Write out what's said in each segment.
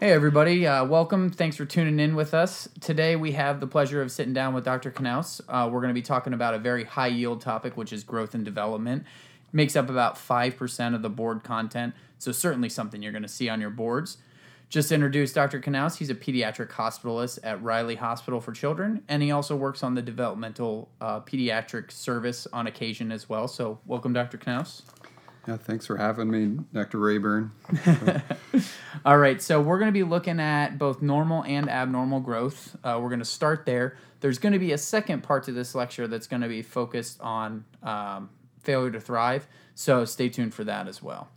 Hey, everybody. Uh, welcome. Thanks for tuning in with us. Today, we have the pleasure of sitting down with Dr. Knaus. Uh, we're going to be talking about a very high yield topic, which is growth and development. It makes up about 5% of the board content, so certainly something you're going to see on your boards. Just to introduce Dr. Knaus, he's a pediatric hospitalist at Riley Hospital for Children, and he also works on the developmental uh, pediatric service on occasion as well. So, welcome, Dr. Knaus. Yeah, thanks for having me, Dr. Rayburn. All right, so we're going to be looking at both normal and abnormal growth. Uh, we're going to start there. There's going to be a second part to this lecture that's going to be focused on um, failure to thrive, so stay tuned for that as well.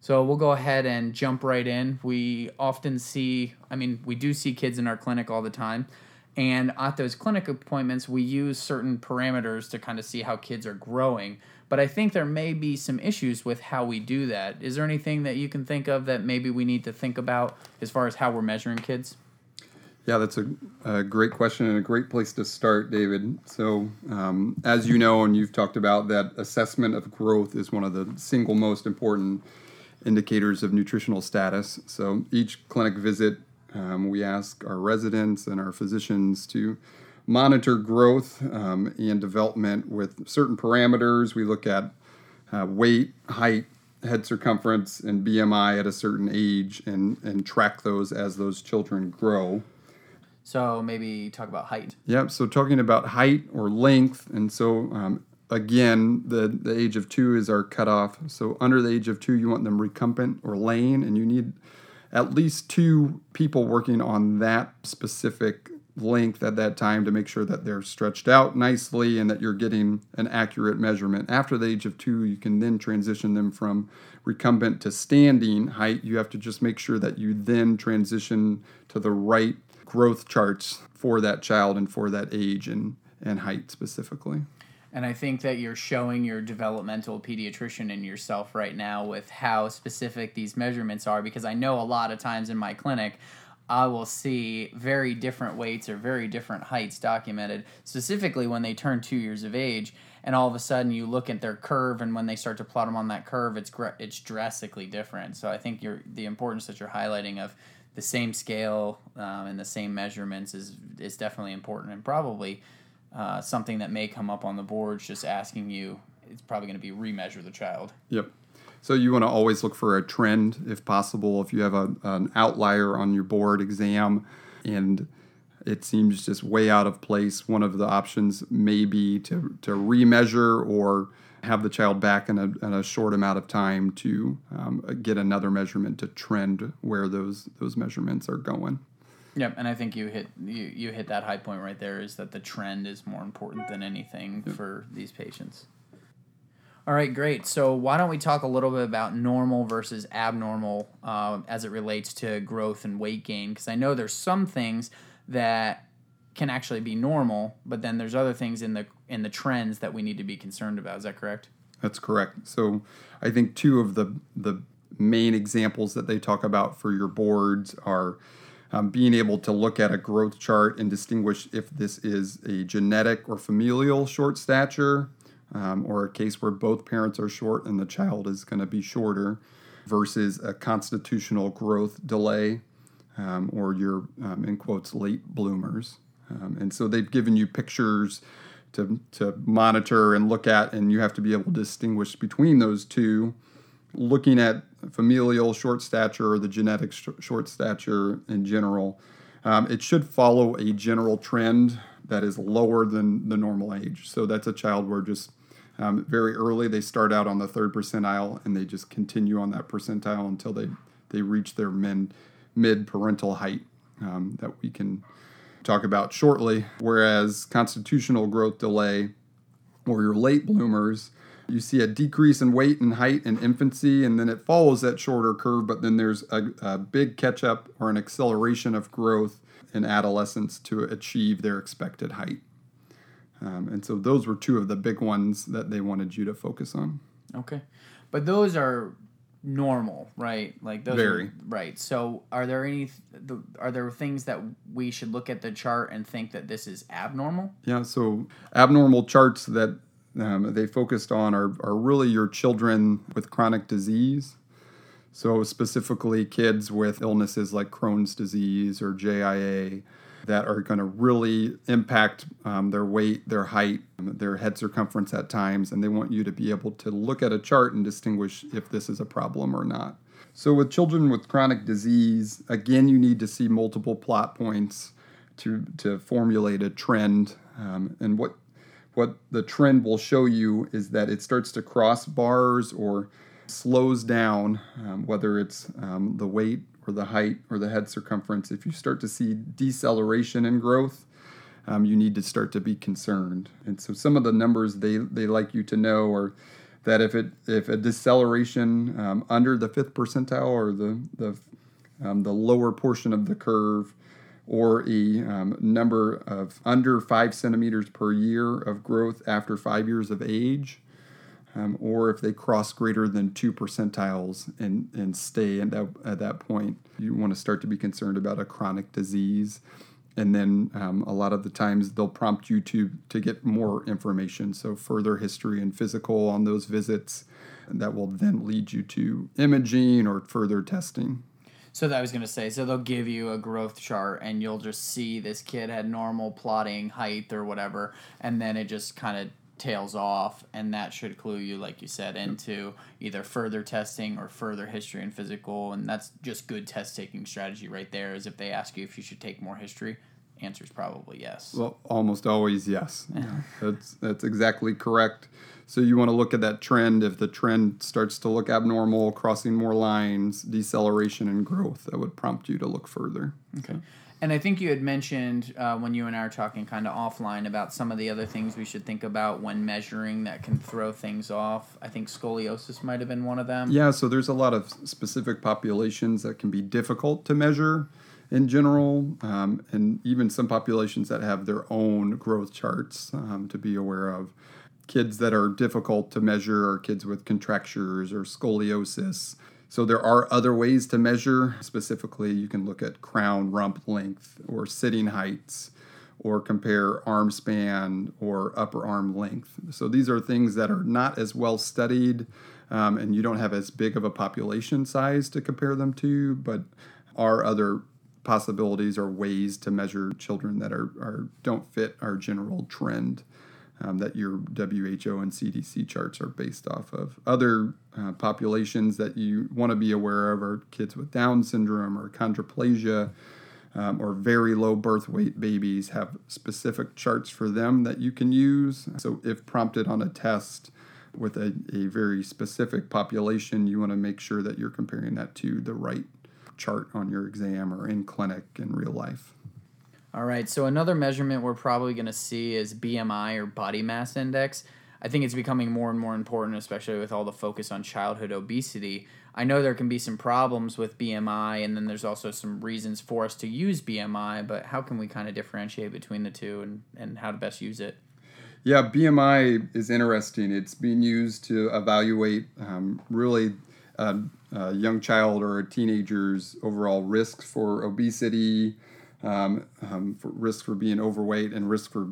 So we'll go ahead and jump right in. We often see, I mean, we do see kids in our clinic all the time. And at those clinic appointments, we use certain parameters to kind of see how kids are growing. But I think there may be some issues with how we do that. Is there anything that you can think of that maybe we need to think about as far as how we're measuring kids? Yeah, that's a, a great question and a great place to start, David. So, um, as you know, and you've talked about, that assessment of growth is one of the single most important indicators of nutritional status. So, each clinic visit, um, we ask our residents and our physicians to monitor growth um, and development with certain parameters. We look at uh, weight, height, head circumference, and BMI at a certain age and, and track those as those children grow. So maybe talk about height. Yep. So talking about height or length, and so um, again, the the age of two is our cutoff. So under the age of two, you want them recumbent or laying, and you need at least two people working on that specific length at that time to make sure that they're stretched out nicely and that you're getting an accurate measurement. After the age of two, you can then transition them from recumbent to standing height. You have to just make sure that you then transition to the right growth charts for that child and for that age and, and height specifically. And I think that you're showing your developmental pediatrician and yourself right now with how specific these measurements are because I know a lot of times in my clinic I will see very different weights or very different heights documented, specifically when they turn two years of age. And all of a sudden, you look at their curve, and when they start to plot them on that curve, it's it's drastically different. So I think you're the importance that you're highlighting of the same scale um, and the same measurements is is definitely important, and probably uh, something that may come up on the boards. Just asking you, it's probably going to be remeasure the child. Yep. So you want to always look for a trend if possible. If you have a, an outlier on your board exam and it seems just way out of place, one of the options may be to, to remeasure or have the child back in a, in a short amount of time to um, get another measurement to trend where those those measurements are going. Yep, and I think you hit you, you hit that high point right there is that the trend is more important than anything yep. for these patients. All right, great. So why don't we talk a little bit about normal versus abnormal uh, as it relates to growth and weight gain? Because I know there's some things that can actually be normal, but then there's other things in the in the trends that we need to be concerned about. Is that correct? That's correct. So I think two of the the main examples that they talk about for your boards are um, being able to look at a growth chart and distinguish if this is a genetic or familial short stature um, or a case where both parents are short and the child is going to be shorter versus a constitutional growth delay um, or your, um, in quotes, late bloomers. Um, and so they've given you pictures to, to monitor and look at, and you have to be able to distinguish between those two, looking at familial short stature or the genetic sh- short stature in general. Um, it should follow a general trend that is lower than the normal age. So that's a child where just um, very early, they start out on the third percentile and they just continue on that percentile until they, they reach their min, mid parental height um, that we can talk about shortly. Whereas constitutional growth delay or your late bloomers, you see a decrease in weight and height in infancy, and then it follows that shorter curve, but then there's a, a big catch up or an acceleration of growth in adolescence to achieve their expected height. Um, and so those were two of the big ones that they wanted you to focus on. Okay. But those are normal, right? Like those Very. Are, right. So are there any are there things that we should look at the chart and think that this is abnormal? Yeah, so abnormal charts that um, they focused on are, are really your children with chronic disease. So, specifically, kids with illnesses like Crohn's disease or JIA that are going to really impact um, their weight, their height, their head circumference at times, and they want you to be able to look at a chart and distinguish if this is a problem or not. So, with children with chronic disease, again, you need to see multiple plot points to, to formulate a trend. Um, and what, what the trend will show you is that it starts to cross bars or slows down, um, whether it's um, the weight or the height or the head circumference. If you start to see deceleration in growth, um, you need to start to be concerned. And so some of the numbers they, they like you to know are that if it if a deceleration um, under the fifth percentile or the the um, the lower portion of the curve or a um, number of under five centimeters per year of growth after five years of age, um, or if they cross greater than two percentiles and, and stay at that, at that point, you want to start to be concerned about a chronic disease. And then um, a lot of the times they'll prompt you to, to get more information, so further history and physical on those visits. that will then lead you to imaging or further testing. So that I was gonna say, so they'll give you a growth chart, and you'll just see this kid had normal plotting height or whatever, and then it just kind of tails off, and that should clue you, like you said, into either further testing or further history and physical, and that's just good test taking strategy right there. Is if they ask you if you should take more history, answer is probably yes. Well, almost always yes. that's that's exactly correct. So you want to look at that trend. If the trend starts to look abnormal, crossing more lines, deceleration and growth, that would prompt you to look further. Okay. And I think you had mentioned uh, when you and I were talking kind of offline about some of the other things we should think about when measuring that can throw things off. I think scoliosis might have been one of them. Yeah, so there's a lot of specific populations that can be difficult to measure in general, um, and even some populations that have their own growth charts um, to be aware of. Kids that are difficult to measure are kids with contractures or scoliosis. So there are other ways to measure. Specifically, you can look at crown rump length or sitting heights or compare arm span or upper arm length. So these are things that are not as well studied um, and you don't have as big of a population size to compare them to, but are other possibilities or ways to measure children that are, are don't fit our general trend um, that your WHO and CDC charts are based off of. Other uh, populations that you want to be aware of are kids with Down syndrome or achondroplasia. Um, or very low birth weight babies have specific charts for them that you can use. So, if prompted on a test with a, a very specific population, you want to make sure that you're comparing that to the right chart on your exam or in clinic in real life. All right, so another measurement we're probably going to see is BMI or body mass index. I think it's becoming more and more important, especially with all the focus on childhood obesity. I know there can be some problems with BMI, and then there's also some reasons for us to use BMI, but how can we kind of differentiate between the two and, and how to best use it? Yeah, BMI is interesting. It's being used to evaluate um, really a, a, young child or a teenager's overall risk for obesity, um, um, for risk for being overweight, and risk for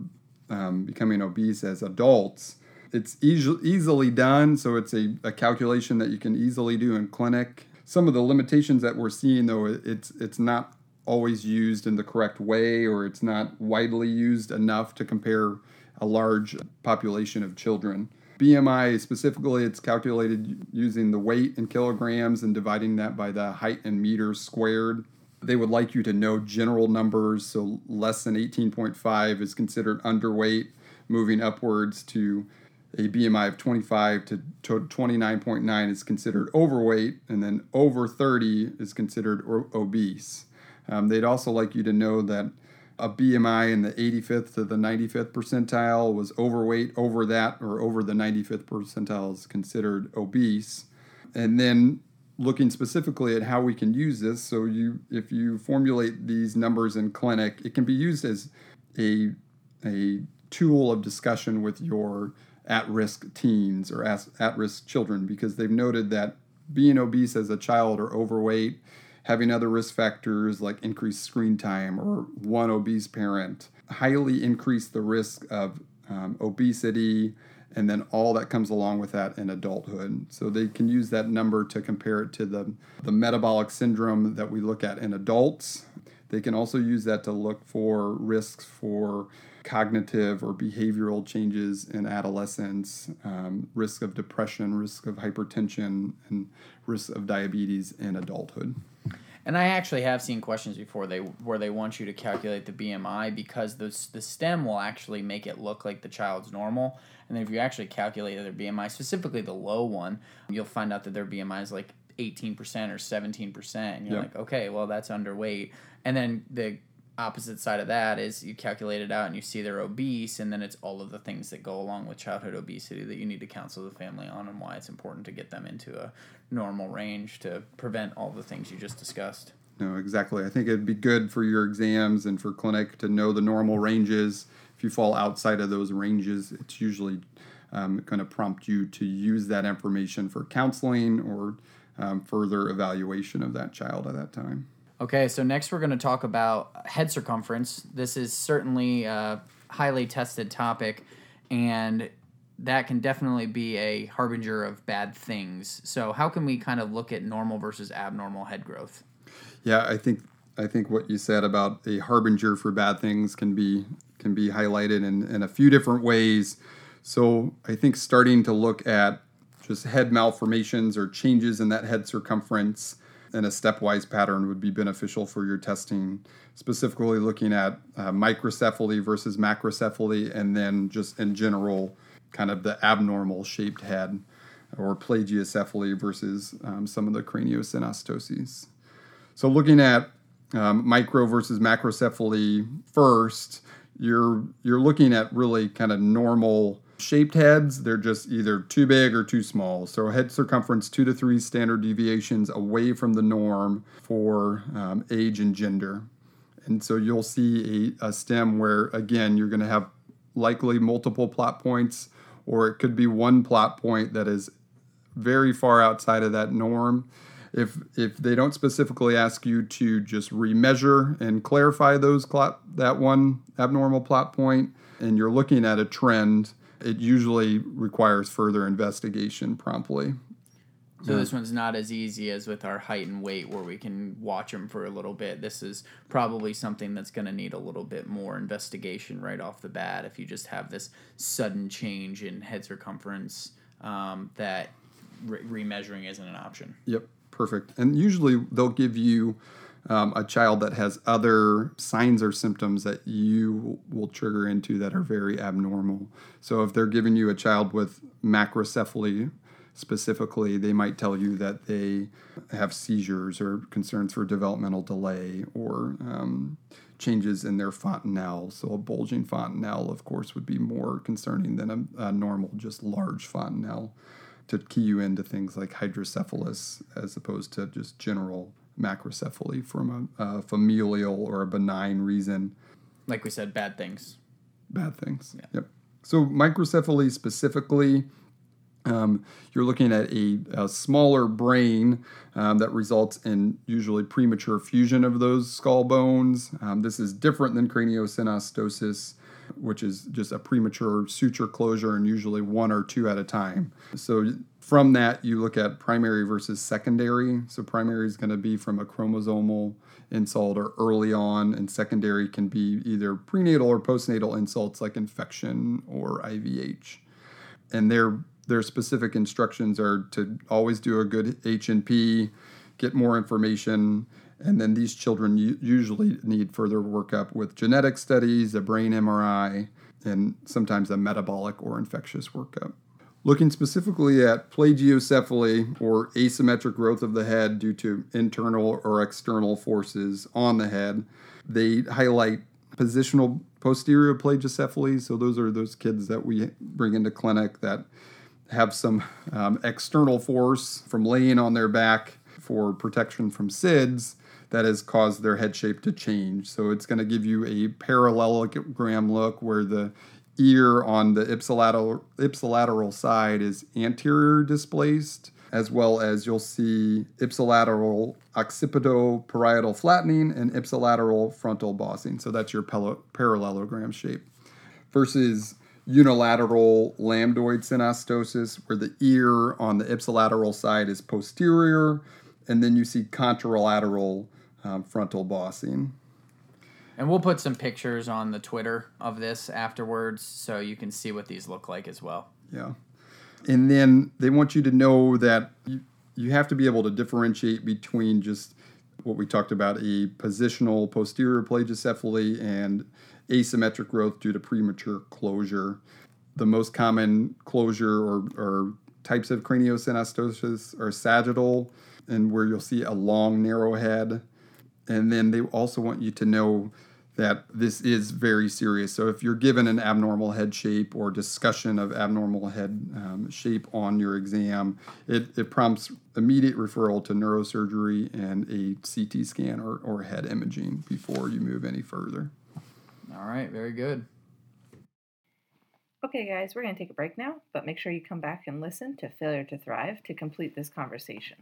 um, becoming obese as adults. It's easily done, so it's a, a calculation that you can easily do in clinic. Some of the limitations that we're seeing, though, it's it's not always used in the correct way, or it's not widely used enough to compare a large population of children. BMI specifically, it's calculated using the weight in kilograms and dividing that by the height in meters squared. They would like you to know general numbers, so less than 18.5 is considered underweight, moving upwards to a BMI of 25 to 29.9 is considered overweight, and then over 30 is considered obese. Um, they'd also like you to know that a BMI in the 85th to the 95th percentile was overweight. Over that or over the 95th percentile is considered obese. And then looking specifically at how we can use this, so you if you formulate these numbers in clinic, it can be used as a a tool of discussion with your at-risk teens or at-risk children because they've noted that being obese as a child or overweight having other risk factors like increased screen time or one obese parent highly increase the risk of um, obesity and then all that comes along with that in adulthood. So they can use that number to compare it to the, the metabolic syndrome that we look at in adults. They can also use that to look for risks for cognitive or behavioral changes in adolescence, um, risk of depression, risk of hypertension, and risk of diabetes in adulthood. And I actually have seen questions before they where they want you to calculate the BMI because the the stem will actually make it look like the child's normal. And then if you actually calculate their BMI, specifically the low one, you'll find out that their BMI is like 18% or 17%. And you're yep. like, okay, well, that's underweight. And then the opposite side of that is you calculate it out and you see they're obese and then it's all of the things that go along with childhood obesity that you need to counsel the family on and why it's important to get them into a normal range to prevent all the things you just discussed. No exactly. I think it'd be good for your exams and for clinic to know the normal ranges. If you fall outside of those ranges it's usually um, going to prompt you to use that information for counseling or um, further evaluation of that child at that time Okay, so next we're going to talk about head circumference. This is certainly a highly tested topic, and that can definitely be a harbinger of bad things. So, how can we kind of look at normal versus abnormal head growth? Yeah, I think I think what you said about a harbinger for bad things can be can be highlighted in, in a few different ways. So, I think starting to look at just head malformations or changes in that head circumference and a stepwise pattern would be beneficial for your testing, specifically looking at uh, microcephaly versus macrocephaly, and then just in general, kind of the abnormal shaped head or plagiocephaly versus um, some of the craniosynostoses. So, looking at um, micro versus macrocephaly first, you're you're looking at really kind of normal shaped heads, they're just either too big or too small. So head circumference two to three standard deviations away from the norm for um, age and gender. And so you'll see a, a stem where, again, you're going to have likely multiple plot points, or it could be one plot point that is very far outside of that norm. If, if they don't specifically ask you to just remeasure and clarify those plot, that one abnormal plot point, and you're looking at a trend, it usually requires further investigation promptly. So this one's not as easy as with our height and weight, where we can watch them for a little bit. This is probably something that's going to need a little bit more investigation right off the bat. If you just have this sudden change in head circumference, um, that re- remeasuring isn't an option. Yep, perfect. And usually they'll give you um, a child that has other signs or symptoms that you will trigger into that are very abnormal. So if they're giving you a child with macrocephaly specifically, they might tell you that they have seizures or concerns for developmental delay or um, changes in their fontanelle. So a bulging fontanelle, of course, would be more concerning than a, a normal, just large fontanelle to key you into things like hydrocephalus as opposed to just general macrocephaly from a, a, familial or a benign reason. Like we said, bad things. Bad things. Yeah. Yep. So microcephaly specifically, um, you're looking at a, a smaller brain um, that results in usually premature fusion of those skull bones. Um, this is different than craniosynostosis, which is just a premature suture closure and usually one or two at a time. So from that, you look at primary versus secondary. So, primary is going to be from a chromosomal insult or early on, and secondary can be either prenatal or postnatal insults like infection or IVH. And their their specific instructions are to always do a good H and P, get more information, and then these children usually need further workup with genetic studies, a brain MRI, and sometimes a metabolic or infectious workup. Looking specifically at plagiocephaly or asymmetric growth of the head due to internal or external forces on the head, they highlight positional posterior plagiocephaly. So those are those kids that we bring into clinic that have some um, external force from laying on their back for protection from SIDS that has caused their head shape to change. So it's going to give you a parallelogram look where the ear on the ipsilateral, ipsilateral side is anterior displaced, as well as you'll see ipsilateral occipito-parietal flattening and ipsilateral frontal bossing. So that's your parallelogram shape. Versus unilateral lambdoid synostosis, where the ear on the ipsilateral side is posterior, and then you see contralateral um, frontal bossing. And we'll put some pictures on the Twitter of this afterwards so you can see what these look like as well. Yeah. And then they want you to know that you, you have to be able to differentiate between just what we talked about a positional posterior plagiocephaly and asymmetric growth due to premature closure. The most common closure or, or types of craniosynostosis are sagittal, and where you'll see a long, narrow head. And then they also want you to know that this is very serious. So if you're given an abnormal head shape or discussion of abnormal head um, shape on your exam, it, it prompts immediate referral to neurosurgery and a CT scan or, or head imaging before you move any further. All right, very good. Okay, guys, we're going to take a break now, but make sure you come back and listen to Failure to Thrive to complete this conversation.